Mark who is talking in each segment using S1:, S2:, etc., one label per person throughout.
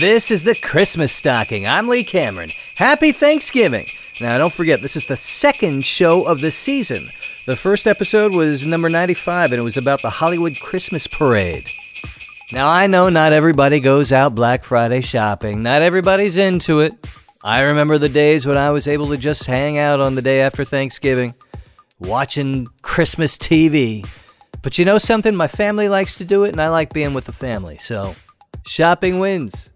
S1: This is the Christmas stocking. I'm Lee Cameron. Happy Thanksgiving. Now, don't forget, this is the second show of the season. The first episode was number 95, and it was about the Hollywood Christmas Parade. Now, I know not everybody goes out Black Friday shopping, not everybody's into it. I remember the days when I was able to just hang out on the day after Thanksgiving, watching Christmas TV. But you know something? My family likes to do it, and I like being with the family, so shopping wins.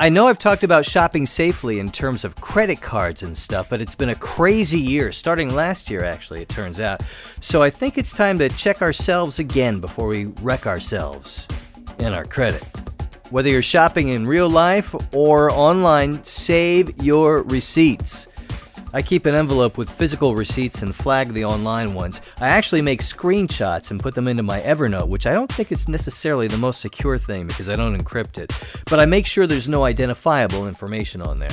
S1: I know I've talked about shopping safely in terms of credit cards and stuff, but it's been a crazy year, starting last year, actually, it turns out. So I think it's time to check ourselves again before we wreck ourselves in our credit. Whether you're shopping in real life or online, save your receipts. I keep an envelope with physical receipts and flag the online ones. I actually make screenshots and put them into my Evernote, which I don't think is necessarily the most secure thing because I don't encrypt it. But I make sure there's no identifiable information on there.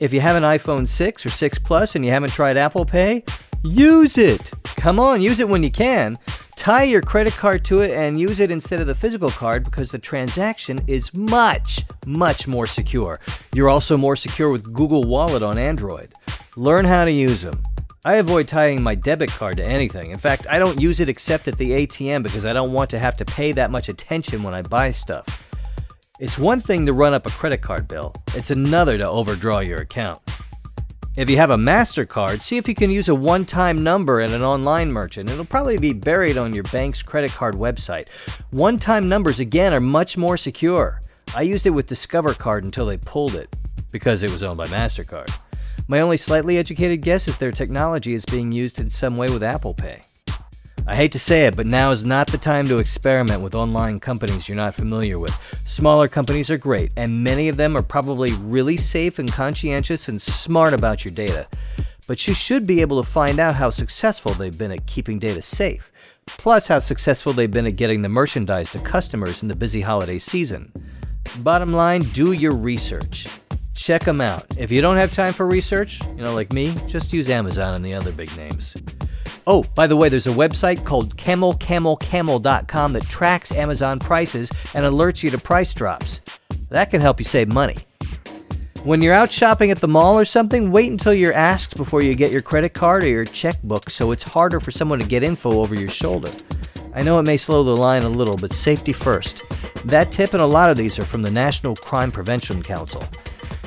S1: If you have an iPhone 6 or 6 Plus and you haven't tried Apple Pay, use it. Come on, use it when you can. Tie your credit card to it and use it instead of the physical card because the transaction is much, much more secure. You're also more secure with Google Wallet on Android. Learn how to use them. I avoid tying my debit card to anything. In fact, I don't use it except at the ATM because I don't want to have to pay that much attention when I buy stuff. It's one thing to run up a credit card bill, it's another to overdraw your account. If you have a MasterCard, see if you can use a one time number at an online merchant. It'll probably be buried on your bank's credit card website. One time numbers, again, are much more secure. I used it with Discover Card until they pulled it because it was owned by MasterCard. My only slightly educated guess is their technology is being used in some way with Apple Pay. I hate to say it, but now is not the time to experiment with online companies you're not familiar with. Smaller companies are great, and many of them are probably really safe and conscientious and smart about your data. But you should be able to find out how successful they've been at keeping data safe, plus how successful they've been at getting the merchandise to customers in the busy holiday season. Bottom line, do your research check them out. If you don't have time for research, you know, like me, just use Amazon and the other big names. Oh, by the way, there's a website called camelcamelcamel.com that tracks Amazon prices and alerts you to price drops. That can help you save money. When you're out shopping at the mall or something, wait until you're asked before you get your credit card or your checkbook so it's harder for someone to get info over your shoulder. I know it may slow the line a little, but safety first. That tip and a lot of these are from the National Crime Prevention Council.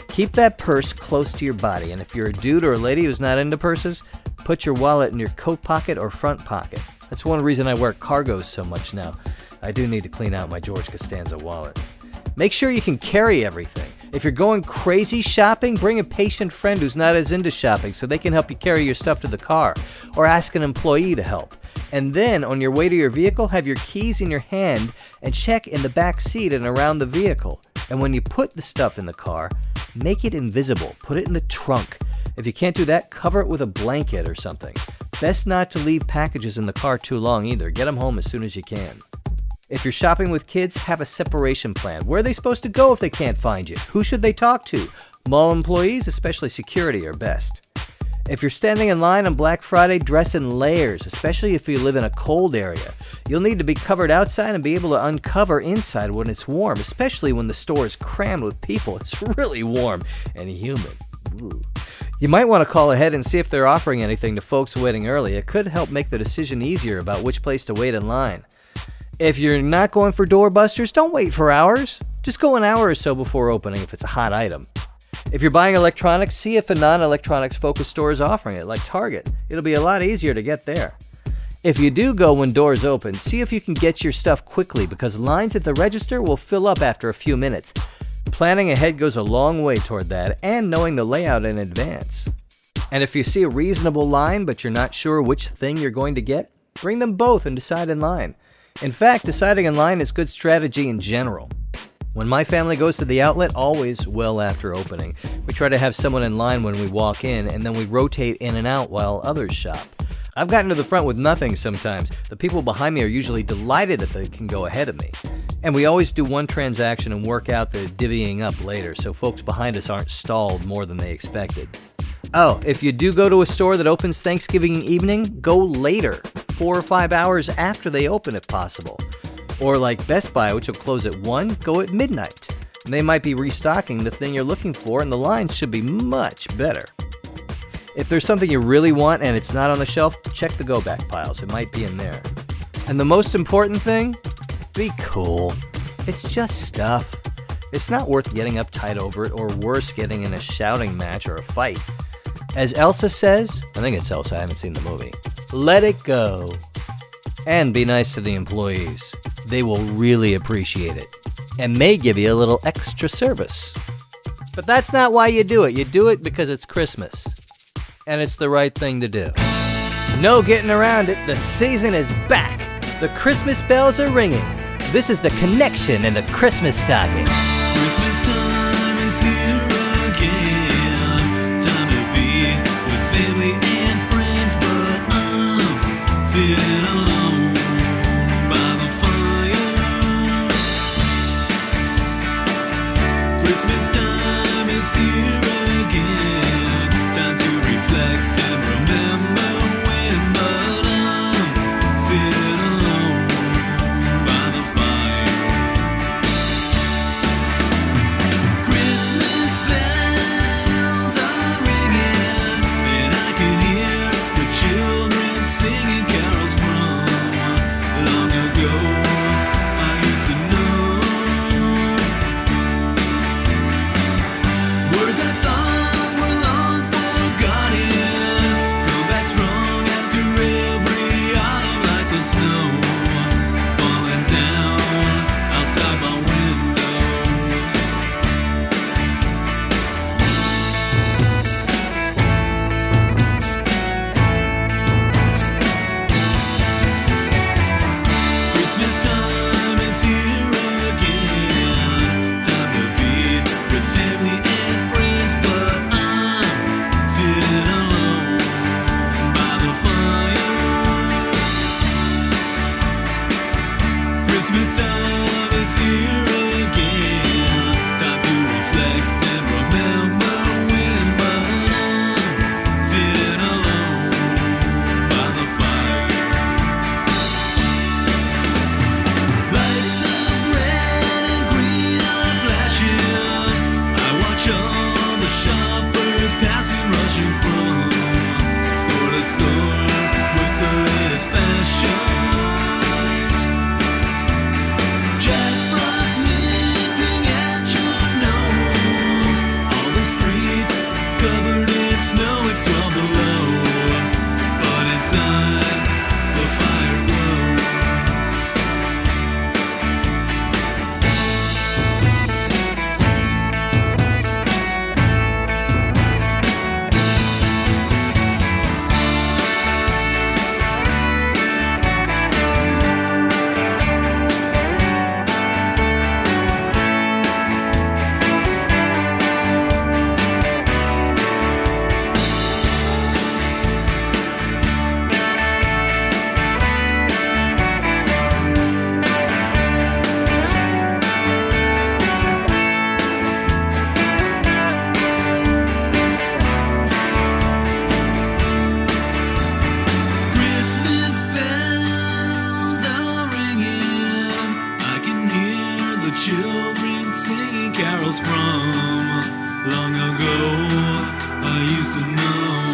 S1: Keep that purse close to your body, and if you're a dude or a lady who's not into purses, put your wallet in your coat pocket or front pocket. That's one reason I wear cargos so much now. I do need to clean out my George Costanza wallet. Make sure you can carry everything. If you're going crazy shopping, bring a patient friend who's not as into shopping so they can help you carry your stuff to the car, or ask an employee to help. And then, on your way to your vehicle, have your keys in your hand and check in the back seat and around the vehicle. And when you put the stuff in the car, make it invisible. Put it in the trunk. If you can't do that, cover it with a blanket or something. Best not to leave packages in the car too long either. Get them home as soon as you can. If you're shopping with kids, have a separation plan. Where are they supposed to go if they can't find you? Who should they talk to? Mall employees, especially security, are best. If you're standing in line on Black Friday, dress in layers, especially if you live in a cold area. You'll need to be covered outside and be able to uncover inside when it's warm, especially when the store is crammed with people. It's really warm and humid. Ooh. You might want to call ahead and see if they're offering anything to folks waiting early. It could help make the decision easier about which place to wait in line. If you're not going for doorbusters, don't wait for hours. Just go an hour or so before opening if it's a hot item. If you're buying electronics, see if a non electronics focused store is offering it, like Target. It'll be a lot easier to get there. If you do go when doors open, see if you can get your stuff quickly because lines at the register will fill up after a few minutes. Planning ahead goes a long way toward that and knowing the layout in advance. And if you see a reasonable line but you're not sure which thing you're going to get, bring them both and decide in line. In fact, deciding in line is good strategy in general. When my family goes to the outlet, always well after opening. We try to have someone in line when we walk in, and then we rotate in and out while others shop. I've gotten to the front with nothing sometimes. The people behind me are usually delighted that they can go ahead of me. And we always do one transaction and work out the divvying up later, so folks behind us aren't stalled more than they expected. Oh, if you do go to a store that opens Thanksgiving evening, go later, four or five hours after they open if possible. Or like Best Buy, which will close at 1, go at midnight. They might be restocking the thing you're looking for, and the line should be much better. If there's something you really want and it's not on the shelf, check the go back piles. It might be in there. And the most important thing? Be cool. It's just stuff. It's not worth getting uptight over it, or worse, getting in a shouting match or a fight. As Elsa says, I think it's Elsa, I haven't seen the movie, let it go. And be nice to the employees. They will really appreciate it and may give you a little extra service. But that's not why you do it. You do it because it's Christmas. And it's the right thing to do. No getting around it. The season is back. The Christmas bells are ringing. This is the connection in the Christmas stocking.
S2: Christmas children singing carols from long ago. I used to know.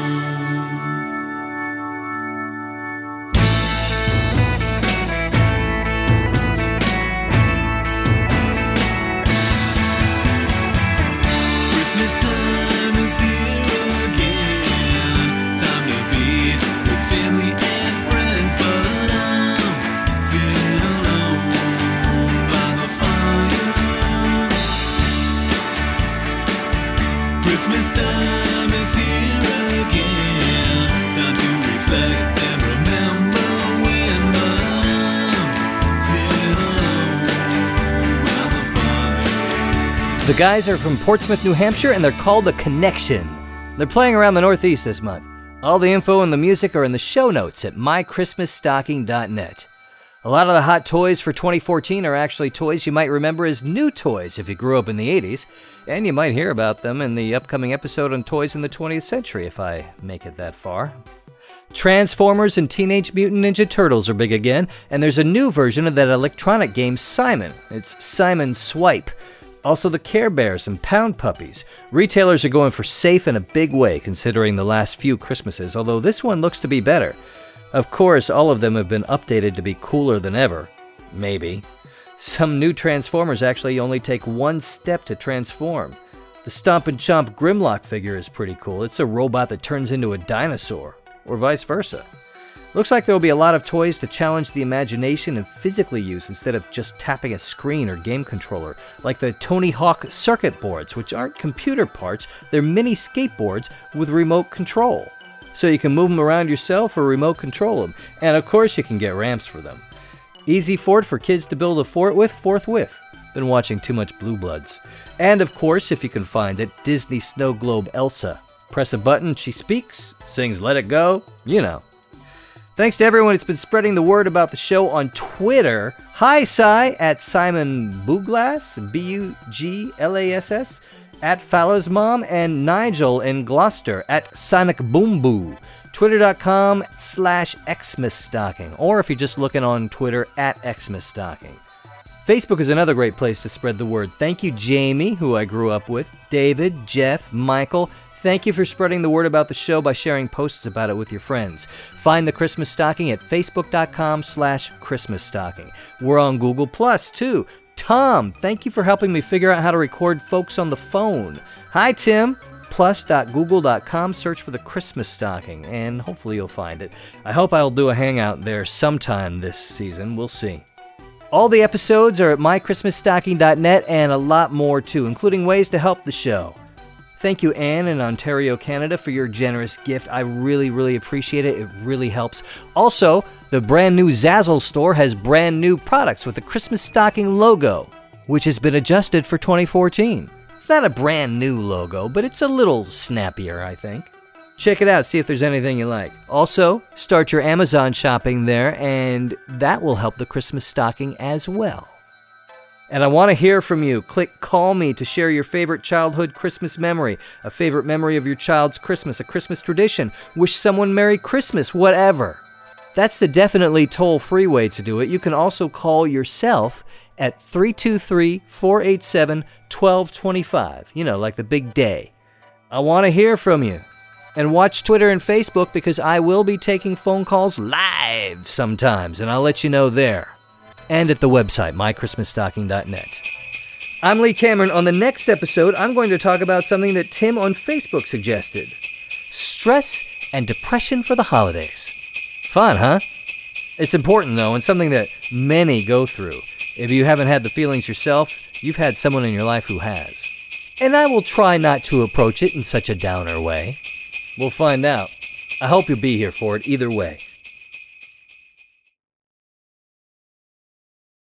S1: The guys are from Portsmouth, New Hampshire, and they're called The Connection. They're playing around the Northeast this month. All the info and the music are in the show notes at mychristmasstocking.net. A lot of the hot toys for 2014 are actually toys you might remember as new toys if you grew up in the 80s, and you might hear about them in the upcoming episode on Toys in the 20th Century if I make it that far. Transformers and Teenage Mutant Ninja Turtles are big again, and there's a new version of that electronic game Simon. It's Simon Swipe. Also, the Care Bears and Pound Puppies. Retailers are going for safe in a big way considering the last few Christmases, although this one looks to be better. Of course, all of them have been updated to be cooler than ever. Maybe. Some new Transformers actually only take one step to transform. The Stomp and Chomp Grimlock figure is pretty cool. It's a robot that turns into a dinosaur, or vice versa. Looks like there will be a lot of toys to challenge the imagination and physically use instead of just tapping a screen or game controller, like the Tony Hawk circuit boards, which aren't computer parts, they're mini skateboards with remote control. So you can move them around yourself or remote control them, and of course you can get ramps for them. Easy fort for kids to build a fort with forthwith. Been watching too much Blue Bloods. And of course, if you can find it, Disney Snow Globe Elsa. Press a button, she speaks, sings Let It Go, you know. Thanks to everyone who's been spreading the word about the show on Twitter. Hi, Cy, at Simon Buglass, B U G L A S S, at Fallow's Mom, and Nigel in Gloucester, at Sonic Boom Boo. Twitter.com slash Xmas or if you're just looking on Twitter, at Xmas Facebook is another great place to spread the word. Thank you, Jamie, who I grew up with, David, Jeff, Michael. Thank you for spreading the word about the show by sharing posts about it with your friends. Find the Christmas Stocking at facebook.com slash Christmas Stocking. We're on Google Plus too. Tom, thank you for helping me figure out how to record folks on the phone. Hi, Tim. Plus.google.com, search for the Christmas Stocking, and hopefully you'll find it. I hope I'll do a hangout there sometime this season. We'll see. All the episodes are at mychristmasstocking.net and a lot more too, including ways to help the show. Thank you, Anne in Ontario, Canada, for your generous gift. I really, really appreciate it. It really helps. Also, the brand new Zazzle store has brand new products with the Christmas stocking logo, which has been adjusted for 2014. It's not a brand new logo, but it's a little snappier, I think. Check it out, see if there's anything you like. Also, start your Amazon shopping there, and that will help the Christmas stocking as well. And I want to hear from you. Click Call Me to share your favorite childhood Christmas memory, a favorite memory of your child's Christmas, a Christmas tradition, wish someone Merry Christmas, whatever. That's the definitely toll free way to do it. You can also call yourself at 323 487 1225. You know, like the big day. I want to hear from you. And watch Twitter and Facebook because I will be taking phone calls live sometimes, and I'll let you know there and at the website, mychristmasstocking.net. I'm Lee Cameron. On the next episode, I'm going to talk about something that Tim on Facebook suggested stress and depression for the holidays. Fun, huh? It's important, though, and something that many go through. If you haven't had the feelings yourself, you've had someone in your life who has. And I will try not to approach it in such a downer way. We'll find out. I hope you'll be here for it either way.